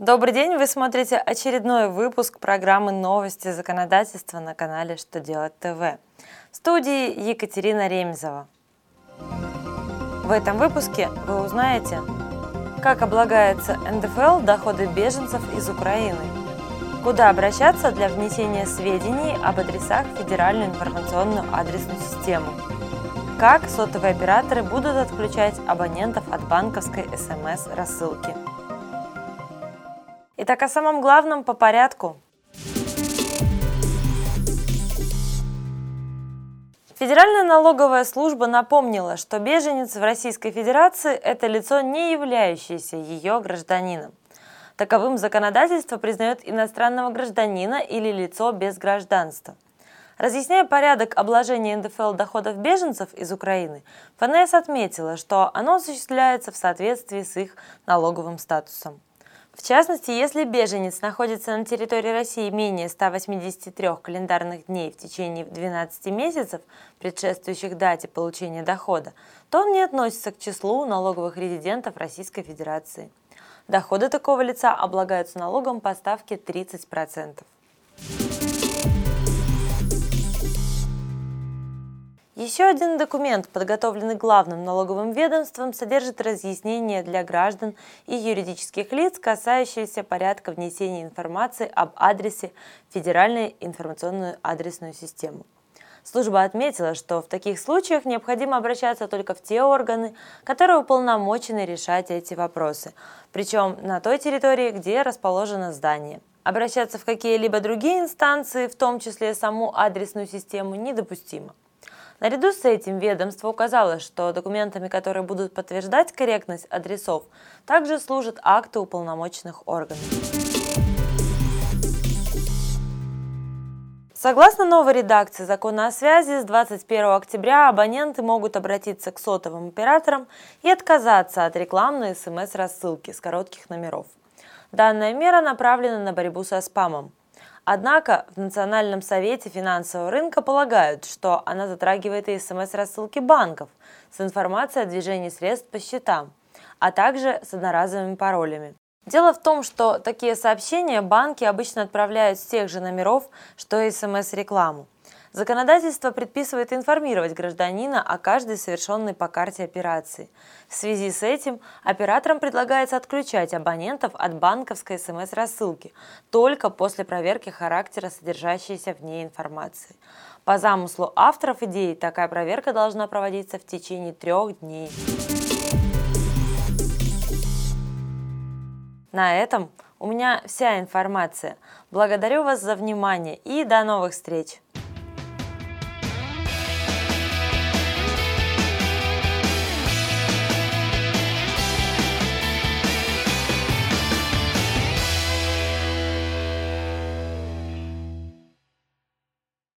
Добрый день, вы смотрите очередной выпуск программы «Новости законодательства» на канале «Что делать ТВ». В студии Екатерина Ремезова. В этом выпуске вы узнаете, как облагается НДФЛ доходы беженцев из Украины, куда обращаться для внесения сведений об адресах в Федеральную информационную адресную систему, как сотовые операторы будут отключать абонентов от банковской СМС-рассылки – Итак, о самом главном по порядку. Федеральная налоговая служба напомнила, что беженец в Российской Федерации – это лицо, не являющееся ее гражданином. Таковым законодательство признает иностранного гражданина или лицо без гражданства. Разъясняя порядок обложения НДФЛ доходов беженцев из Украины, ФНС отметила, что оно осуществляется в соответствии с их налоговым статусом. В частности, если беженец находится на территории России менее 183 календарных дней в течение 12 месяцев, предшествующих дате получения дохода, то он не относится к числу налоговых резидентов Российской Федерации. Доходы такого лица облагаются налогом по ставке 30%. Еще один документ, подготовленный главным налоговым ведомством, содержит разъяснения для граждан и юридических лиц, касающиеся порядка внесения информации об адресе в Федеральную информационную адресную систему. Служба отметила, что в таких случаях необходимо обращаться только в те органы, которые уполномочены решать эти вопросы, причем на той территории, где расположено здание. Обращаться в какие-либо другие инстанции, в том числе саму адресную систему, недопустимо. Наряду с этим ведомство указало, что документами, которые будут подтверждать корректность адресов, также служат акты уполномоченных органов. Согласно новой редакции закона о связи, с 21 октября абоненты могут обратиться к сотовым операторам и отказаться от рекламной СМС-рассылки с коротких номеров. Данная мера направлена на борьбу со спамом. Однако в Национальном совете финансового рынка полагают, что она затрагивает и смс-рассылки банков с информацией о движении средств по счетам, а также с одноразовыми паролями. Дело в том, что такие сообщения банки обычно отправляют с тех же номеров, что и смс-рекламу. Законодательство предписывает информировать гражданина о каждой совершенной по карте операции. В связи с этим операторам предлагается отключать абонентов от банковской СМС-рассылки только после проверки характера содержащейся в ней информации. По замыслу авторов идеи такая проверка должна проводиться в течение трех дней. На этом у меня вся информация. Благодарю вас за внимание и до новых встреч!